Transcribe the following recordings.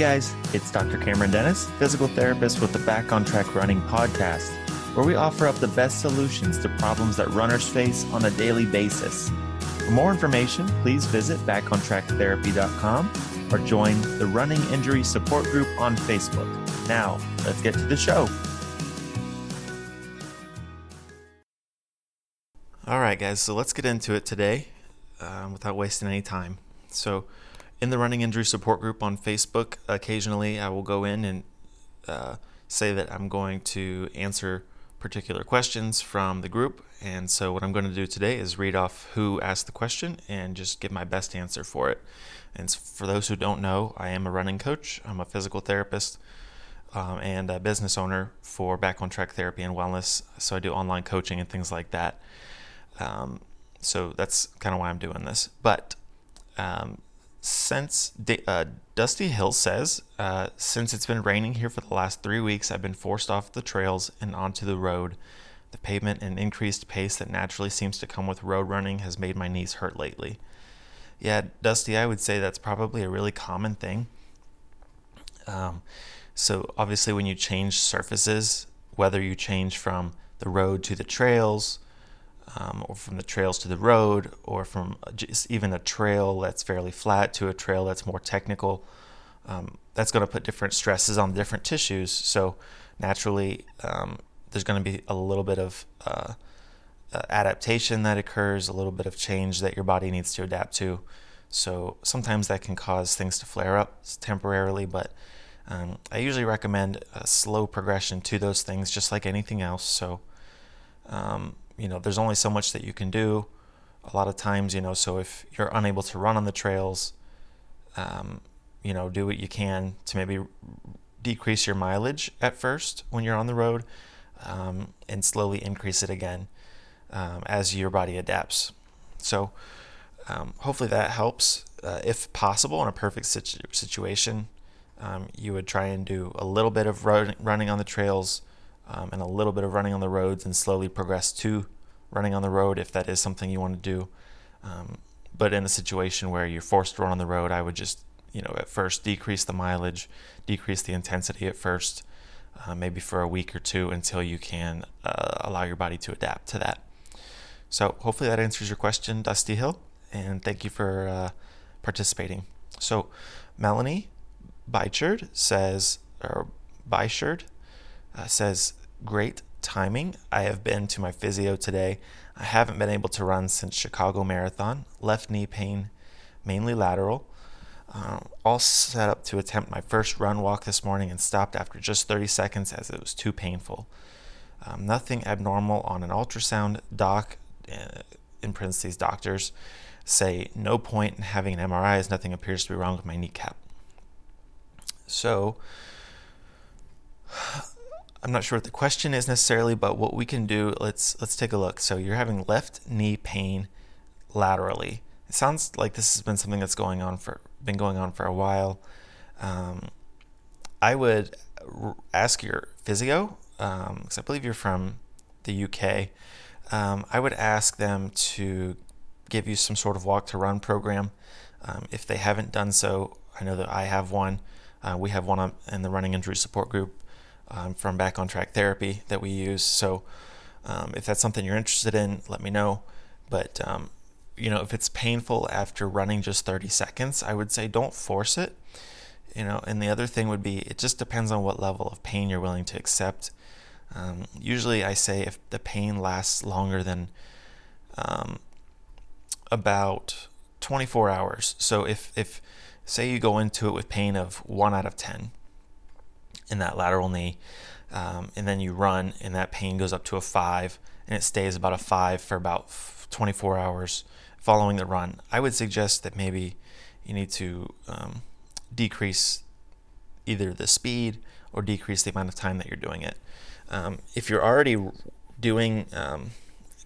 guys, it's Dr. Cameron Dennis, physical therapist with the Back on Track Running podcast, where we offer up the best solutions to problems that runners face on a daily basis. For more information, please visit backontracktherapy.com or join the Running Injury Support Group on Facebook. Now, let's get to the show. All right, guys, so let's get into it today um, without wasting any time. So, in the running injury support group on Facebook, occasionally I will go in and uh, say that I'm going to answer particular questions from the group. And so, what I'm going to do today is read off who asked the question and just give my best answer for it. And for those who don't know, I am a running coach, I'm a physical therapist. Um, and a business owner for Back on Track Therapy and Wellness. So I do online coaching and things like that. Um, so that's kind of why I'm doing this. But um, since uh, Dusty Hill says, uh, since it's been raining here for the last three weeks, I've been forced off the trails and onto the road. The pavement and increased pace that naturally seems to come with road running has made my knees hurt lately. Yeah, Dusty, I would say that's probably a really common thing. Um, so, obviously, when you change surfaces, whether you change from the road to the trails, um, or from the trails to the road, or from just even a trail that's fairly flat to a trail that's more technical. Um, that's going to put different stresses on different tissues. So naturally, um, there's going to be a little bit of uh, uh, adaptation that occurs, a little bit of change that your body needs to adapt to. So sometimes that can cause things to flare up temporarily, but um, I usually recommend a slow progression to those things, just like anything else. So um, you know, there's only so much that you can do. A lot of times, you know, so if you're unable to run on the trails, um, you know, do what you can to maybe decrease your mileage at first when you're on the road, um, and slowly increase it again um, as your body adapts. So, um, hopefully that helps. Uh, if possible, in a perfect situ- situation, um, you would try and do a little bit of run- running on the trails um, and a little bit of running on the roads and slowly progress to running on the road if that is something you want to do. Um, but in a situation where you're forced to run on the road, I would just, you know, at first decrease the mileage, decrease the intensity at first, uh, maybe for a week or two until you can uh, allow your body to adapt to that. So hopefully that answers your question, Dusty Hill, and thank you for uh, participating. So Melanie Bychard says, or Bychard uh, says, great timing. I have been to my physio today. I haven't been able to run since Chicago Marathon. Left knee pain, mainly lateral. Uh, all set up to attempt my first run walk this morning and stopped after just 30 seconds as it was too painful. Um, nothing abnormal on an ultrasound. Doc, uh, in parentheses, doctors say no point in having an MRI as nothing appears to be wrong with my kneecap. So, I'm not sure what the question is necessarily, but what we can do, let's let's take a look. So you're having left knee pain laterally. It sounds like this has been something that's going on for been going on for a while. Um, I would ask your physio, because um, I believe you're from the UK. Um, I would ask them to give you some sort of walk to run program. Um, if they haven't done so, I know that I have one. Uh, we have one in the running injury support group um, from Back on Track Therapy that we use. So um, if that's something you're interested in, let me know. But um, you know, if it's painful after running just 30 seconds, I would say don't force it. You know, and the other thing would be it just depends on what level of pain you're willing to accept. Um, usually, I say if the pain lasts longer than um, about 24 hours. So if if say you go into it with pain of one out of 10, in that lateral knee. Um, and then you run, and that pain goes up to a five, and it stays about a five for about 24 hours following the run. I would suggest that maybe you need to um, decrease either the speed or decrease the amount of time that you're doing it. Um, if you're already doing um,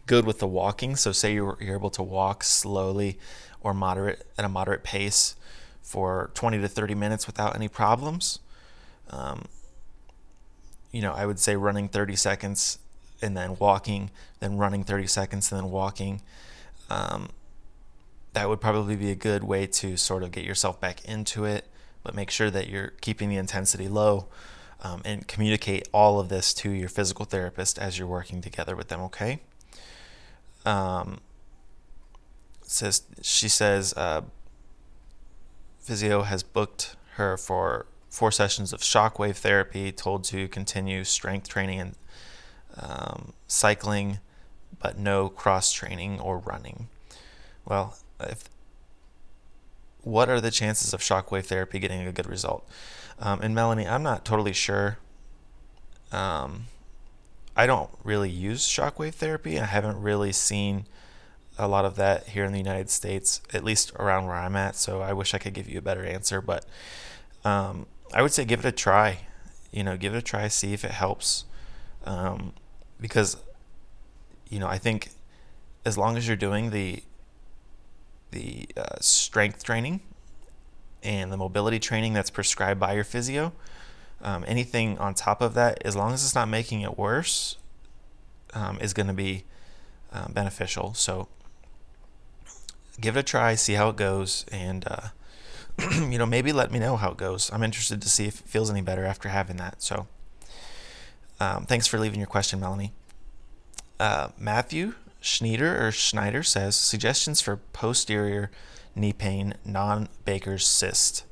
good with the walking, so say you're, you're able to walk slowly or moderate at a moderate pace for 20 to 30 minutes without any problems, um, you know, I would say running 30 seconds and then walking, then running 30 seconds and then walking. Um, that would probably be a good way to sort of get yourself back into it but make sure that you're keeping the intensity low um, and communicate all of this to your physical therapist as you're working together with them, okay? Um, says she says uh, physio has booked her for four sessions of shockwave therapy, told to continue strength training and um, cycling, but no cross training or running. Well, if what are the chances of shockwave therapy getting a good result? Um, and Melanie, I'm not totally sure. Um, I don't really use shockwave therapy. I haven't really seen a lot of that here in the United States, at least around where I'm at. So I wish I could give you a better answer, but um, I would say give it a try. You know, give it a try, see if it helps. Um, because, you know, I think as long as you're doing the the uh, strength training and the mobility training that's prescribed by your physio, um, anything on top of that, as long as it's not making it worse, um, is going to be uh, beneficial. So give it a try, see how it goes, and uh, you know maybe let me know how it goes. I'm interested to see if it feels any better after having that. So um, thanks for leaving your question, Melanie. Uh, Matthew Schneider or Schneider says suggestions for posterior knee pain, non Baker's cyst.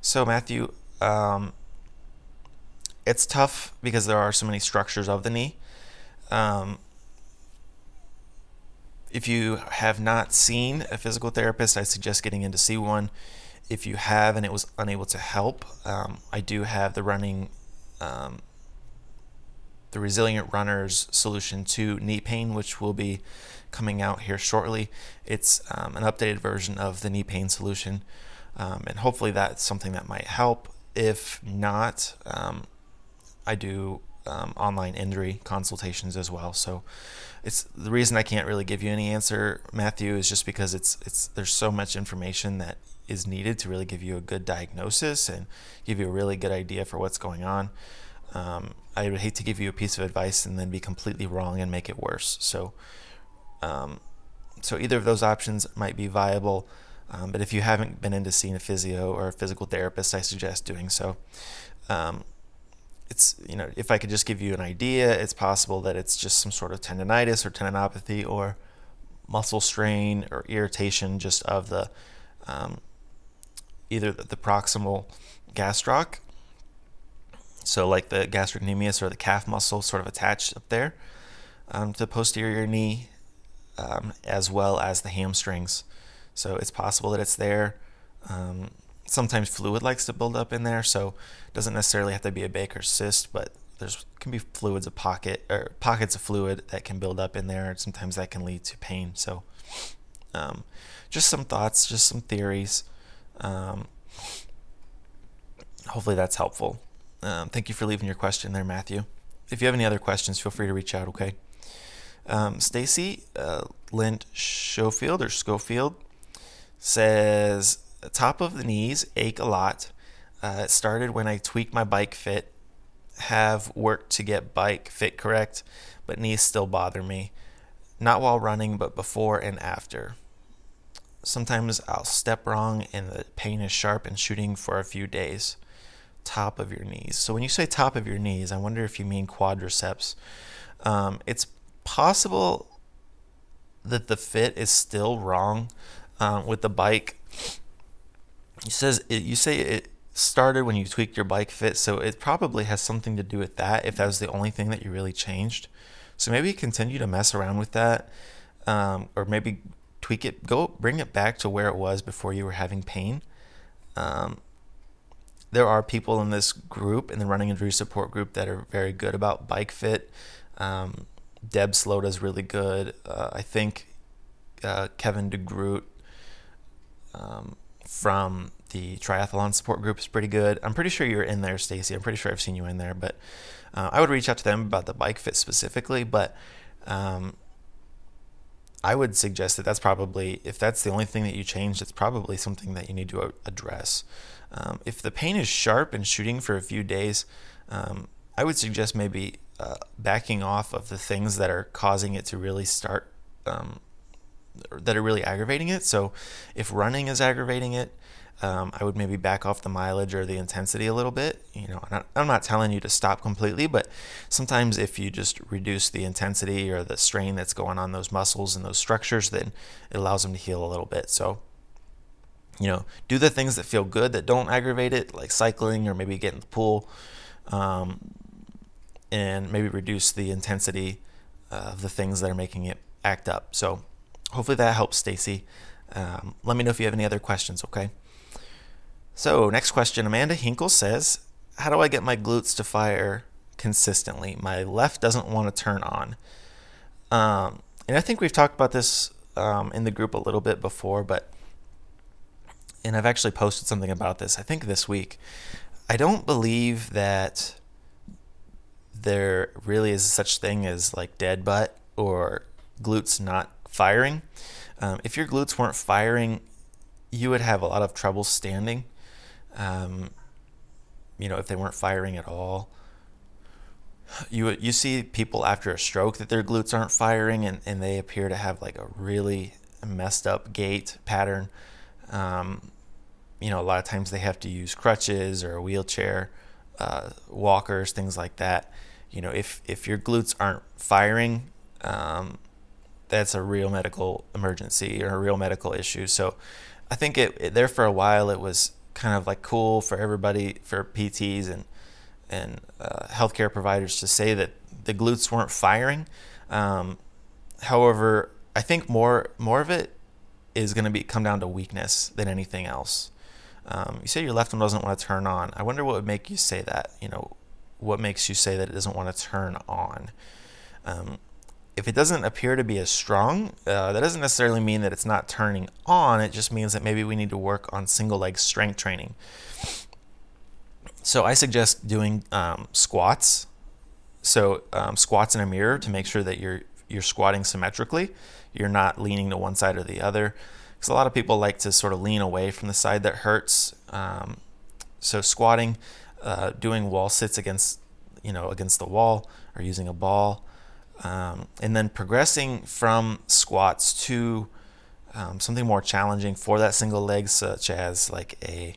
So Matthew, um, it's tough because there are so many structures of the knee. Um, if you have not seen a physical therapist, I suggest getting in to see one. If you have and it was unable to help, um, I do have the running um, the Resilient Runners solution to knee pain, which will be coming out here shortly. It's um, an updated version of the knee pain solution, um, and hopefully that's something that might help. If not, um, I do um, online injury consultations as well. So it's the reason I can't really give you any answer, Matthew, is just because it's it's there's so much information that is needed to really give you a good diagnosis and give you a really good idea for what's going on. Um, I would hate to give you a piece of advice and then be completely wrong and make it worse. So, um, so either of those options might be viable. Um, but if you haven't been into seeing a physio or a physical therapist, I suggest doing so. Um, it's you know if I could just give you an idea, it's possible that it's just some sort of tendonitis or tendinopathy or muscle strain or irritation just of the um, either the, proximal gastroc so, like the gastrocnemius or the calf muscle sort of attached up there um, to the posterior knee, um, as well as the hamstrings. So, it's possible that it's there. Um, sometimes fluid likes to build up in there, so it doesn't necessarily have to be a Baker's cyst, but there's can be fluids of pocket or pockets of fluid that can build up in there. Sometimes that can lead to pain. So, um, just some thoughts, just some theories. Um, hopefully, that's helpful. Um, thank you for leaving your question there, Matthew. If you have any other questions, feel free to reach out, okay? Um, Stacy uh, Lint Schofield or Schofield says, top of the knees ache a lot. Uh, it started when I tweaked my bike fit, have worked to get bike fit correct, but knees still bother me. Not while running, but before and after. Sometimes I'll step wrong and the pain is sharp and shooting for a few days top of your knees. So when you say top of your knees, I wonder if you mean quadriceps. Um, it's possible that the fit is still wrong um, with the bike. It says it, you say it started when you tweaked your bike fit, so it probably has something to do with that. If that was the only thing that you really changed, so maybe continue to mess around with that, um, or maybe tweak it. Go bring it back to where it was before you were having pain. Um, there are people in this group, in the running injury support group, that are very good about bike fit. Um, Deb Sloat is really good. Uh, I think uh, Kevin DeGroot um, from the triathlon support group is pretty good. I'm pretty sure you're in there, Stacy. I'm pretty sure I've seen you in there, but uh, I would reach out to them about the bike fit specifically. But um, I would suggest that that's probably, if that's the only thing that you changed, it's probably something that you need to address. Um, if the pain is sharp and shooting for a few days, um, I would suggest maybe uh, backing off of the things that are causing it to really start um, that are really aggravating it. So if running is aggravating it, um, I would maybe back off the mileage or the intensity a little bit. You know, not, I'm not telling you to stop completely, but sometimes if you just reduce the intensity or the strain that's going on those muscles and those structures, then it allows them to heal a little bit. So, you know, do the things that feel good that don't aggravate it, like cycling or maybe get in the pool, um, and maybe reduce the intensity of the things that are making it act up. So, hopefully that helps, Stacy. Um, let me know if you have any other questions, okay? So, next question Amanda Hinkle says, How do I get my glutes to fire consistently? My left doesn't want to turn on. Um, and I think we've talked about this um, in the group a little bit before, but, and I've actually posted something about this, I think this week. I don't believe that there really is such thing as like dead butt or glutes not firing. Um, if your glutes weren't firing, you would have a lot of trouble standing um, you know, if they weren't firing at all. You you see people after a stroke that their glutes aren't firing and, and they appear to have like a really messed up gait pattern. Um, you know, a lot of times they have to use crutches or a wheelchair, uh, walkers, things like that. You know, if if your glutes aren't firing, um, that's a real medical emergency or a real medical issue. So, I think it, it there for a while it was kind of like cool for everybody, for PTs and and uh, healthcare providers to say that the glutes weren't firing. Um, however, I think more more of it is going to be come down to weakness than anything else. Um, you say your left one doesn't want to turn on. I wonder what would make you say that. You know, what makes you say that it doesn't want to turn on? Um, if it doesn't appear to be as strong, uh, that doesn't necessarily mean that it's not turning on. It just means that maybe we need to work on single leg strength training. So I suggest doing um, squats. So um, squats in a mirror to make sure that you're you're squatting symmetrically. You're not leaning to one side or the other. Because a lot of people like to sort of lean away from the side that hurts. Um, so squatting, uh, doing wall sits against you know against the wall or using a ball. Um, and then progressing from squats to um, something more challenging for that single leg, such as like a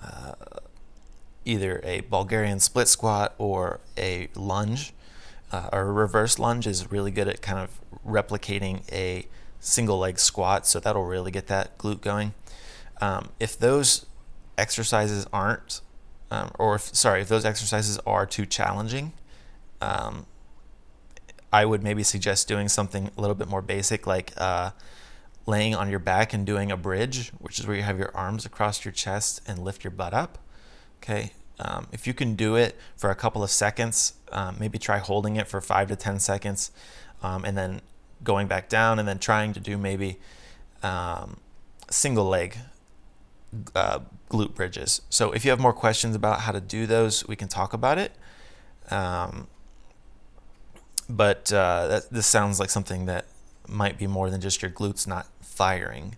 uh, either a Bulgarian split squat or a lunge. Uh, or a reverse lunge is really good at kind of replicating a single leg squat, so that'll really get that glute going. Um, if those exercises aren't, um, or if, sorry, if those exercises are too challenging, um, I would maybe suggest doing something a little bit more basic, like uh, laying on your back and doing a bridge, which is where you have your arms across your chest and lift your butt up. Okay. Um, if you can do it for a couple of seconds, um, maybe try holding it for five to 10 seconds um, and then going back down and then trying to do maybe um, single leg uh, glute bridges. So if you have more questions about how to do those, we can talk about it. Um, but uh, that, this sounds like something that might be more than just your glutes not firing.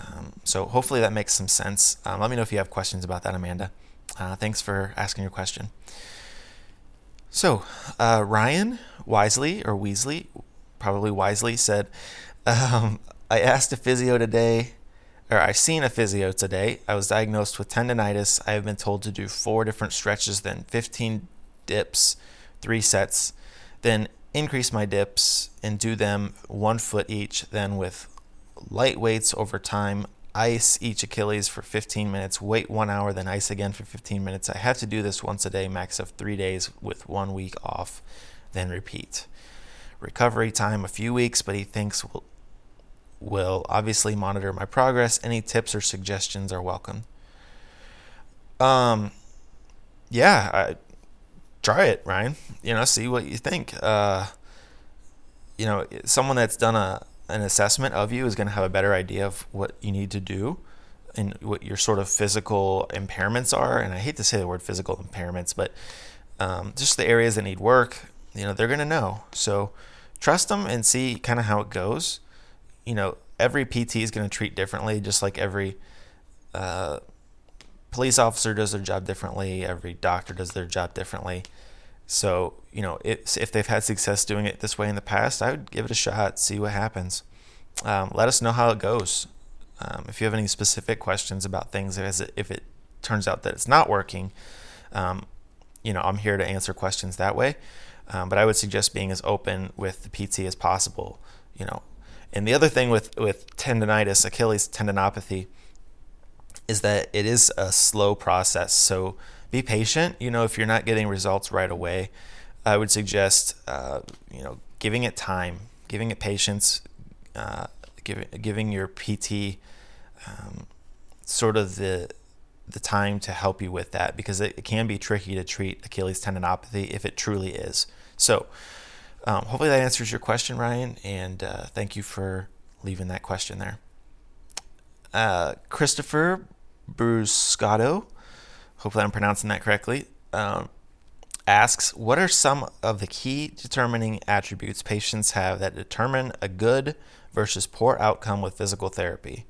Um, so hopefully that makes some sense. Um, let me know if you have questions about that, Amanda. Uh, thanks for asking your question. So uh, Ryan Wisely or Weasley, probably Wisely, said, um, "I asked a physio today." Or I've seen a physio today. I was diagnosed with tendonitis. I have been told to do four different stretches, then 15 dips, three sets then increase my dips and do them one foot each, then with light weights over time, ice each Achilles for 15 minutes, wait one hour, then ice again for 15 minutes. I have to do this once a day, max of three days with one week off, then repeat. Recovery time a few weeks, but he thinks will will obviously monitor my progress. Any tips or suggestions are welcome. Um, yeah, I, try it, Ryan. You know, see what you think. Uh, you know, someone that's done a an assessment of you is going to have a better idea of what you need to do and what your sort of physical impairments are. And I hate to say the word physical impairments, but um, just the areas that need work. You know, they're going to know. So trust them and see kind of how it goes. You know, every PT is going to treat differently, just like every uh, police officer does their job differently. Every doctor does their job differently. So, you know, if they've had success doing it this way in the past, I would give it a shot, see what happens. um, let us know how it goes. Um, if you have any specific questions about things, as it, if it turns out that it's not working, um, you know, I'm here to answer questions that way. Um, but I would suggest being as open with the PT as possible. You know, and the other thing with with tendonitis, Achilles tendinopathy, is that it is a slow process. So be patient. You know, if you're not getting results right away, I would suggest uh, you know giving it time, giving it patience, uh, giving giving your PT um, sort of the the time to help you with that because it, it, can be tricky to treat Achilles tendinopathy if it truly is. So, um, hopefully that answers your question, Ryan, and uh, thank you for leaving that question there. Uh, Christopher Bruscato, hopefully I'm pronouncing that correctly, um, asks What are some of the key determining attributes patients have that determine a good versus poor outcome with physical therapy?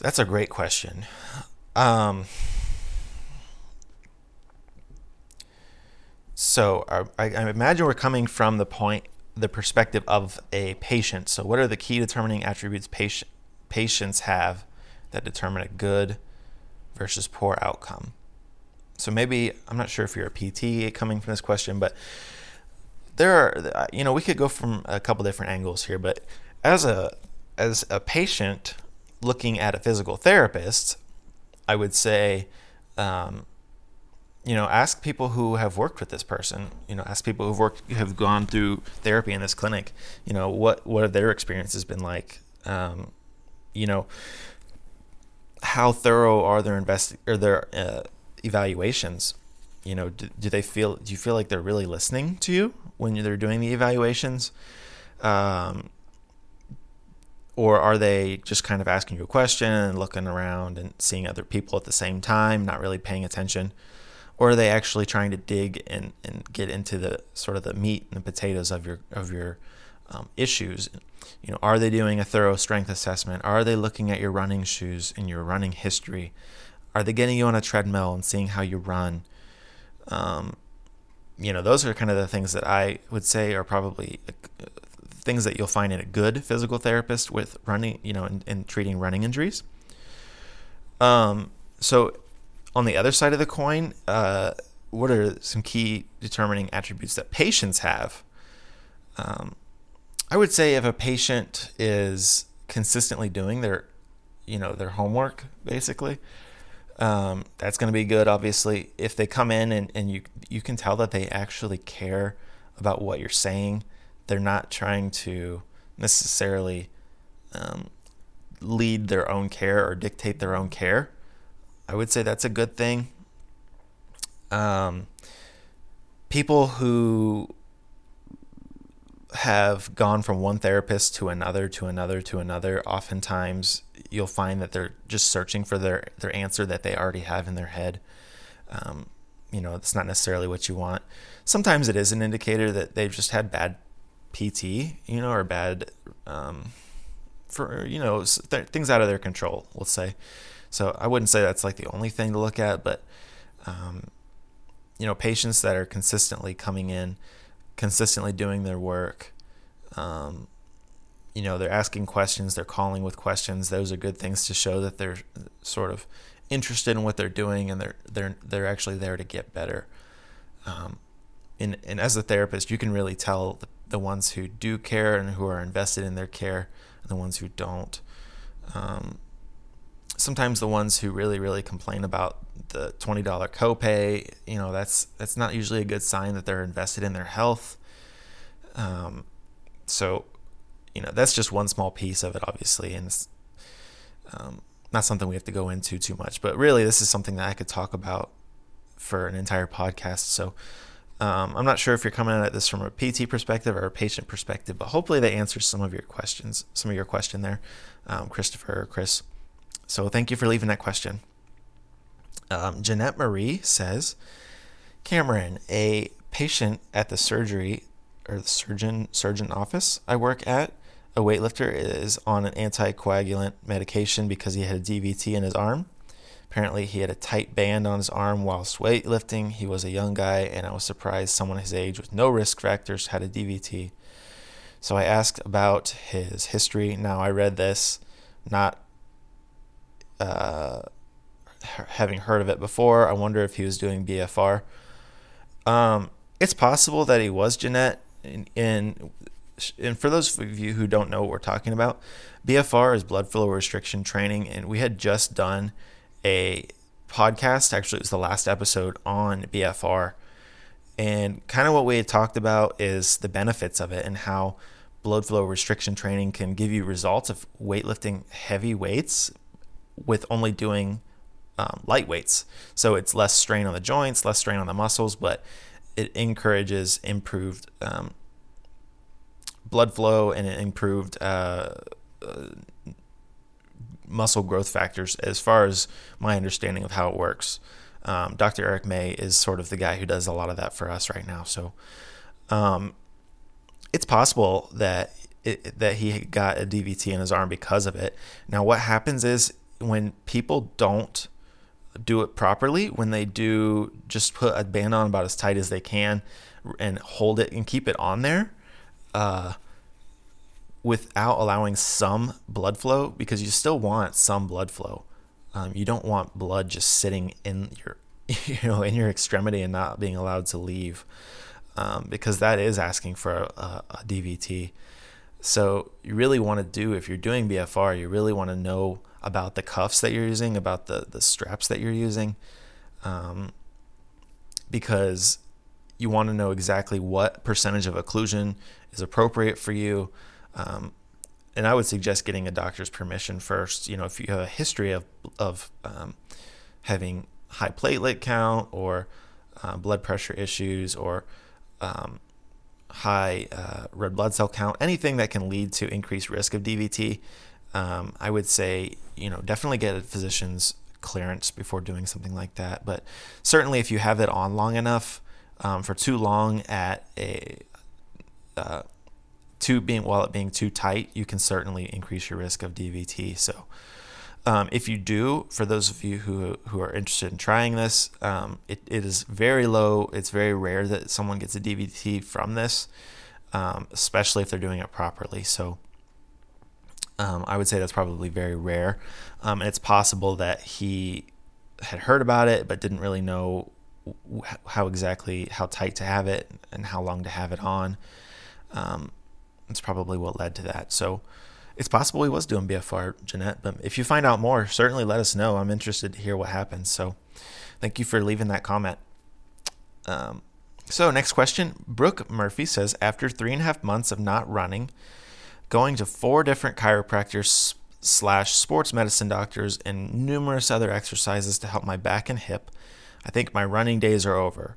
That's a great question. Um, so I, I imagine we're coming from the point, the perspective of a patient. So, what are the key determining attributes patient, patients have that determine a good versus poor outcome? So maybe I'm not sure if you're a PT coming from this question, but there are you know we could go from a couple different angles here. But as a as a patient, looking at a physical therapist, I would say, um, you know, ask people who have worked with this person. You know, ask people who've worked, have gone through therapy in this clinic. You know, what what have their experiences been like? Um, you know, how thorough are their invest or their uh, evaluations? You know, do, do, they feel? Do you feel like they're really listening to you when they're doing the evaluations? Um, or are they just kind of asking you a question and looking around and seeing other people at the same time, not really paying attention? Or are they actually trying to dig and, and get into the sort of the meat and the potatoes of your of your um, issues? You know, are they doing a thorough strength assessment? Are they looking at your running shoes and your running history? Are they getting you on a treadmill and seeing how you run? Um, you know, those are kind of the things that I would say are probably things that you'll find in a good physical therapist with running, you know, and, treating running injuries. Um, so on the other side of the coin, uh, what are some key determining attributes that patients have? Um, I would say if a patient is consistently doing their, you know, their homework, basically, um, that's going to be good. Obviously, if they come in and, and you you can tell that they actually care about what you're saying they're not trying to necessarily um, lead their own care or dictate their own care. I would say that's a good thing. Um, people who have gone from one therapist to another to another to another oftentimes you'll find that they're just searching for their their answer that they already have in their head um, you know it's not necessarily what you want sometimes it is an indicator that they've just had bad PT, you know, or bad um, for you know th- things out of their control. Let's say. So I wouldn't say that's like the only thing to look at, but um, you know, patients that are consistently coming in, consistently doing their work. Um, you know, they're asking questions, they're calling with questions. Those are good things to show that they're sort of interested in what they're doing and they're they're they're actually there to get better. Um, and, and as a therapist, you can really tell the the ones who do care and who are invested in their care, and the ones who don't. Um, sometimes the ones who really, really complain about the twenty dollar copay, you know, that's that's not usually a good sign that they're invested in their health. Um, so, you know, that's just one small piece of it, obviously, and it's um, not something we have to go into too much. But really, this is something that I could talk about for an entire podcast. So, um, I'm not sure if you're coming at this from a PT perspective or a patient perspective, but hopefully that answers some of your questions, some of your question there, um, Christopher or Chris. So thank you for leaving that question. Um, Jeanette Marie says, Cameron, a patient at the surgery or the surgeon surgeon office I work at, a weightlifter is on an anticoagulant medication because he had a DVT in his arm. Apparently, he had a tight band on his arm whilst weightlifting. He was a young guy, and I was surprised someone his age with no risk factors had a DVT. So I asked about his history. Now I read this, not uh, having heard of it before. I wonder if he was doing BFR. Um, it's possible that he was Jeanette. In, in, and for those of you who don't know what we're talking about, BFR is blood flow restriction training, and we had just done a podcast. Actually, it was the last episode on BFR. And kind of what we had talked about is the benefits of it and how blood flow restriction training can give you results of weightlifting heavy weights with only doing um, light weights. So it's less strain on the joints, less strain on the muscles, but it encourages improved um, blood flow and improved uh, uh, muscle growth factors as far as my understanding of how it works. Um, Dr. Eric May is sort of the guy who does a lot of that for us right now. So um, it's possible that it, that he got a DVT in his arm because of it. Now, what happens is when people don't do it properly, when they do just put a band on about as tight as they can and hold it and keep it on there, uh, without allowing some blood flow, because you still want some blood flow. Um, you don't want blood just sitting in your, you know, in your extremity and not being allowed to leave, um, because that is asking for a, a DVT. So you really want to do if you're doing BFR, you really want to know about the cuffs that you're using, about the the straps that you're using, um, because you want to know exactly what percentage of occlusion is appropriate for you. Um, and I would suggest getting a doctor's permission first. You know, if you have a history of of um, having high platelet count or uh, blood pressure issues or um, high uh, red blood cell count, anything that can lead to increased risk of DVT, um, I would say you know definitely get a physician's clearance before doing something like that. But certainly, if you have it on long enough, um, for too long at a uh, too being while it being too tight, you can certainly increase your risk of DVT. So. Um, if you do, for those of you who, who are interested in trying this, um, it, it is very low. It's very rare that someone gets a DVT from this, um, especially if they're doing it properly. So um, I would say that's probably very rare. Um, and it's possible that he had heard about it but didn't really know how exactly how tight to have it and how long to have it on. Um, it's probably what led to that. So it's possible he was doing BFR, Jeanette. But if you find out more, certainly let us know. I'm interested to hear what happens. So thank you for leaving that comment. Um, so next question, Brooke Murphy says after three and a half months of not running, going to four different chiropractors slash sports medicine doctors and numerous other exercises to help my back and hip, I think my running days are over.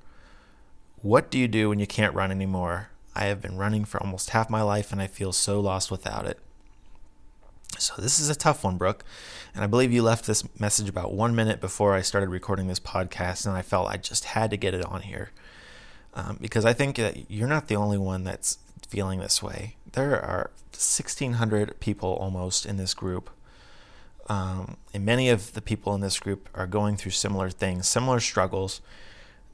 What do you do when you can't run anymore? I have been running for almost half my life and I feel so lost without it. So this is a tough one, Brooke. And I believe you left this message about one minute before I started recording this podcast, and I felt I just had to get it on here um, because I think that you're not the only one that's feeling this way. There are 1,600 people almost in this group. Um, and many of the people in this group are going through similar things, similar struggles,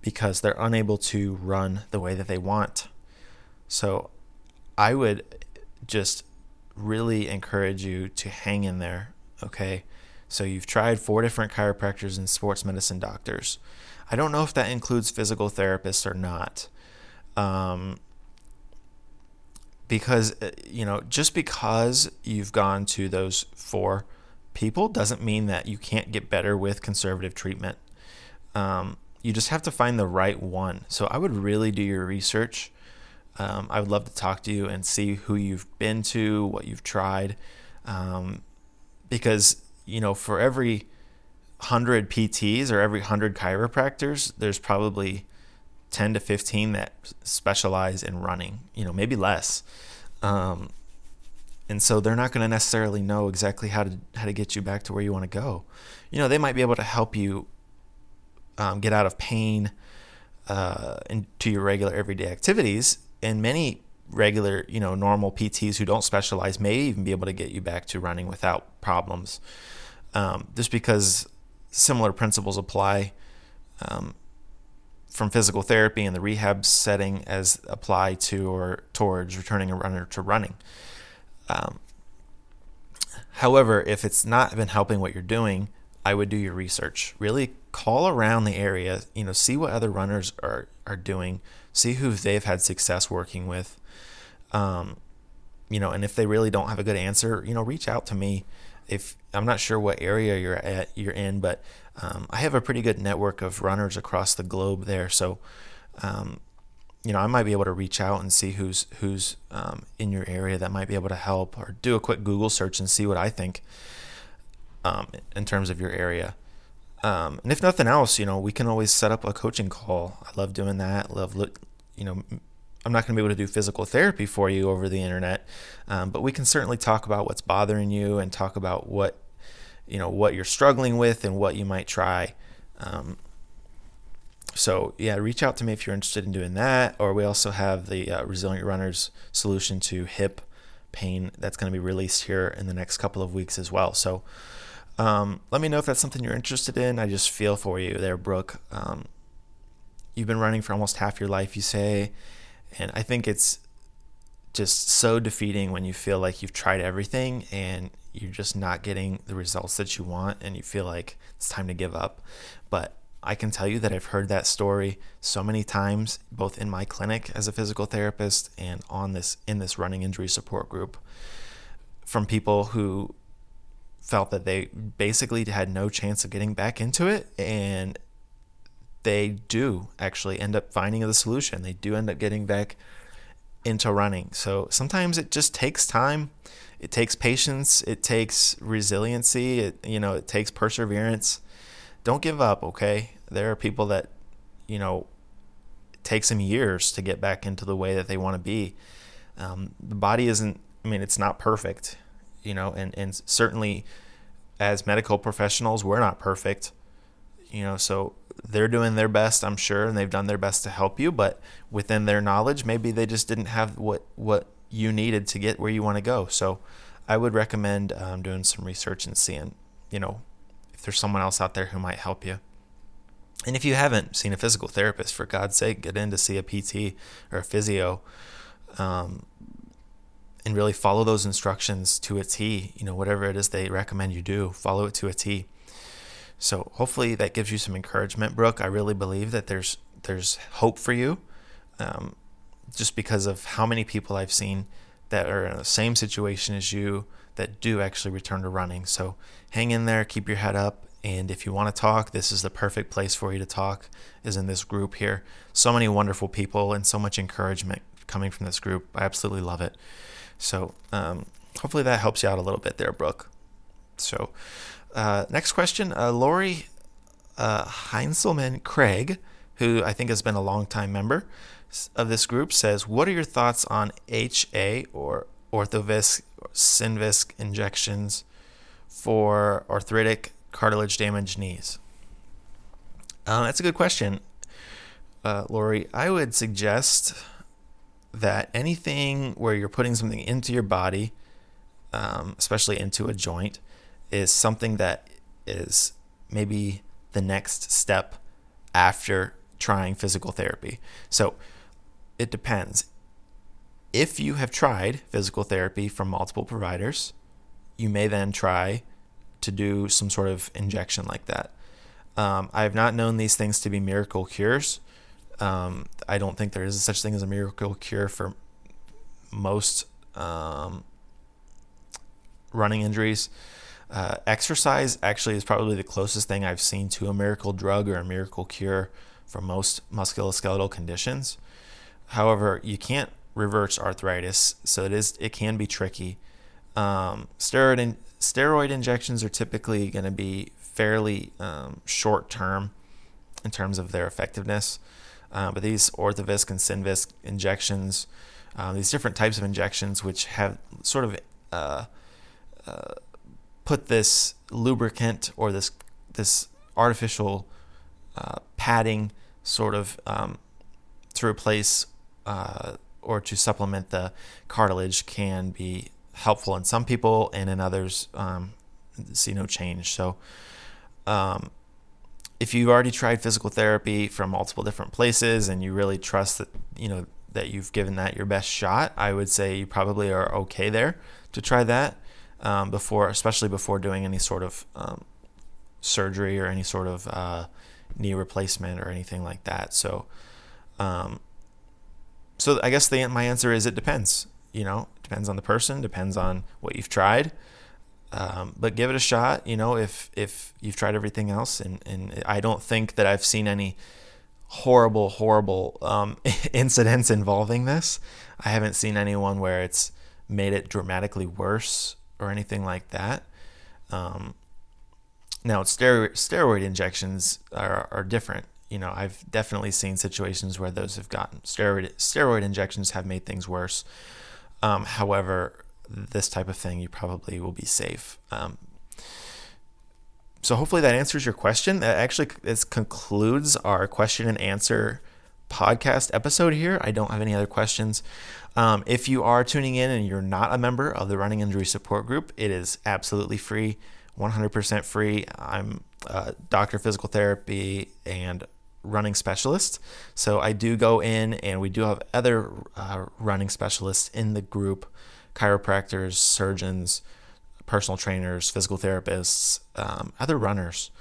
because they're unable to run the way that they want. So I would just really encourage you to hang in there. Okay. So you've tried four different chiropractors and sports medicine doctors. I don't know if that includes physical therapists or not. Um, because, uh, you know, just because you've gone to those four people doesn't mean that you can't get better with conservative treatment. Um, you just have to find the right one. So I would really do your research um, I would love to talk to you and see who you've been to, what you've tried, um, because you know for every hundred PTs or every hundred chiropractors, there's probably ten to fifteen that specialize in running. You know, maybe less. Um, and so they're not going to necessarily know exactly how to how to get you back to where you want to go. You know, they might be able to help you um, get out of pain uh, into your regular everyday activities and many regular, you know, normal PTs who don't specialize may even be able to get you back to running without problems. Um, just because similar principles apply. Um, from physical therapy and the rehab setting as apply to or towards returning a runner to running. Um, however, if it's not been helping what you're doing, I would do your research. Really call around the area, you know, see what other runners are, are doing, see who they've had success working with. Um, you know, and if they really don't have a good answer, you know, reach out to me. If I'm not sure what area you're at, you're in, but um, I have a pretty good network of runners across the globe there. So, um, you know, I might be able to reach out and see who's who's um, in your area that might be able to help, or do a quick Google search and see what I think um, in terms of your area. Um, and if nothing else, you know, we can always set up a coaching call. I love doing that. Love, you know, I'm not going to be able to do physical therapy for you over the internet, um, but we can certainly talk about what's bothering you and talk about what you know what you're struggling with and what you might try. Um, so yeah, reach out to me if you're interested in doing that. Or we also have the uh, Resilient Runners solution to hip pain that's going to be released here in the next couple of weeks as well. So um, let me know if that's something you're interested in. I just feel for you there, Brooke. Um, you've been running for almost half your life, you say, and I think it's just so defeating when you feel like you've tried everything and you're just not getting the results that you want and you feel like it's time to give up. But I can tell you that I've heard that story so many times, both in my clinic as a physical therapist and on this in this running injury support group, from people who felt that they basically had no chance of getting back into it and they do actually end up finding the solution. They do end up getting back into running. So sometimes it just takes time. It takes patience. It takes resiliency. It you know it takes perseverance. Don't give up. Okay, there are people that you know it takes them years to get back into the way that they want to be. Um, the body isn't. I mean, it's not perfect. You know, and and certainly as medical professionals, we're not perfect. You know, so they're doing their best, I'm sure, and they've done their best to help you. But within their knowledge, maybe they just didn't have what what you needed to get where you want to go. So, I would recommend um, doing some research and seeing, you know, if there's someone else out there who might help you. And if you haven't seen a physical therapist, for God's sake, get in to see a PT or a physio, um, and really follow those instructions to a T. You know, whatever it is they recommend you do, follow it to a T. So hopefully that gives you some encouragement, Brooke. I really believe that there's there's hope for you, um, just because of how many people I've seen that are in the same situation as you that do actually return to running. So hang in there, keep your head up, and if you want to talk, this is the perfect place for you to talk. Is in this group here. So many wonderful people and so much encouragement coming from this group. I absolutely love it. So um, hopefully that helps you out a little bit there, Brooke. So uh, next question, uh, Lori uh, Heinzelman Craig, who I think has been a long-time member of this group, says, "What are your thoughts on HA or Orthovisc or Synvisc injections for arthritic cartilage damaged knees?" Uh, that's a good question, uh, Lori. I would suggest that anything where you're putting something into your body, um, especially into a joint, is something that is maybe the next step after trying physical therapy. So it depends. If you have tried physical therapy from multiple providers, you may then try to do some sort of injection like that. Um, I have not known these things to be miracle cures. Um, I don't think there is such thing as a miracle cure for most um, running injuries. Uh, exercise actually is probably the closest thing I've seen to a miracle drug or a miracle cure for most musculoskeletal conditions. However, you can't reverse arthritis, so it is it can be tricky. Um, steroid in, steroid injections are typically going to be fairly um, short term in terms of their effectiveness, uh, but these Orthovisc and Synvisc injections, uh, these different types of injections, which have sort of uh, uh put this lubricant or this this artificial uh, padding sort of um, to replace uh, or to supplement the cartilage can be helpful in some people and in others um, see no change. So um, if you've already tried physical therapy from multiple different places and you really trust that you know that you've given that your best shot, I would say you probably are okay there to try that um, before, especially before doing any sort of um, surgery or any sort of uh, knee replacement or anything like that. So, um, so I guess the my answer is it depends. You know, depends on the person, depends on what you've tried. Um, but give it a shot. You know, if if you've tried everything else, and and I don't think that I've seen any horrible, horrible um, incidents involving this. I haven't seen anyone where it's made it dramatically worse or anything like that. Um, now, steroid, steroid injections are, are different. You know, I've definitely seen situations where those have gotten steroid steroid injections have made things worse. Um, however, this type of thing, you probably will be safe. Um, so hopefully that answers your question. That actually this concludes our question and answer podcast episode here. I don't have any other questions. Um, if you are tuning in and you're not a member of the Running Injury Support Group, it is absolutely free, 100% free. I'm a doctor of physical therapy and running specialist. So I do go in and we do have other uh, running specialists in the group chiropractors, surgeons, personal trainers, physical therapists, um, other runners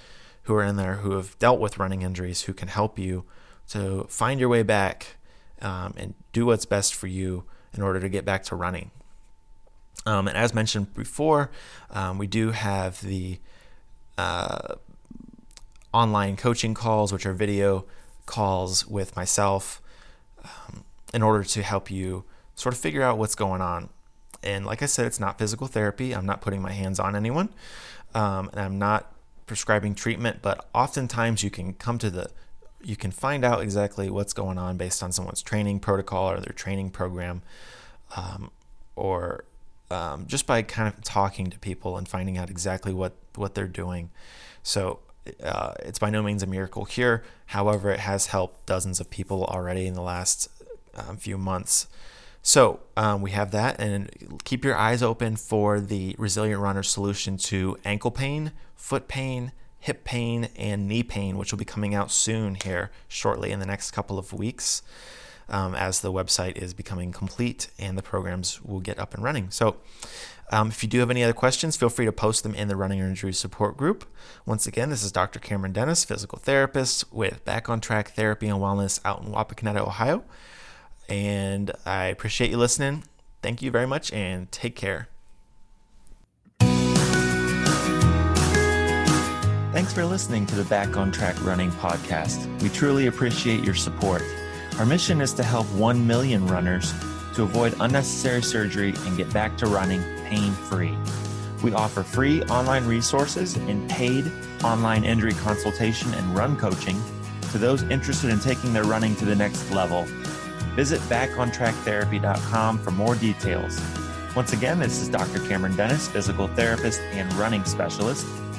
who are in there who have dealt with running injuries who can help you to find your way back um, and do what's best for you in order to get back to running. Um, and as mentioned before, um, we do have the uh, online coaching calls, which are video calls with myself, um, in order to help you sort of figure out what's going on and like I said, it's not physical therapy. I'm not putting my hands on anyone, um, and I'm not prescribing treatment. But oftentimes, you can come to the you can find out exactly what's going on based on someone's training protocol or their training program, um, or um, just by kind of talking to people and finding out exactly what what they're doing. So uh, it's by no means a miracle cure. However, it has helped dozens of people already in the last um, few months. So um, we have that, and keep your eyes open for the Resilient Runner solution to ankle pain, foot pain, hip pain, and knee pain, which will be coming out soon here shortly in the next couple of weeks. Um, as the website is becoming complete and the programs will get up and running. So, um, if you do have any other questions, feel free to post them in the Running Injury Support Group. Once again, this is Dr. Cameron Dennis, physical therapist with Back on Track Therapy and Wellness out in Wapakoneta, Ohio. And I appreciate you listening. Thank you very much and take care. Thanks for listening to the Back on Track Running podcast. We truly appreciate your support. Our mission is to help 1 million runners to avoid unnecessary surgery and get back to running pain free. We offer free online resources and paid online injury consultation and run coaching to those interested in taking their running to the next level Visit backontracktherapy.com for more details. Once again, this is Dr. Cameron Dennis, physical therapist and running specialist,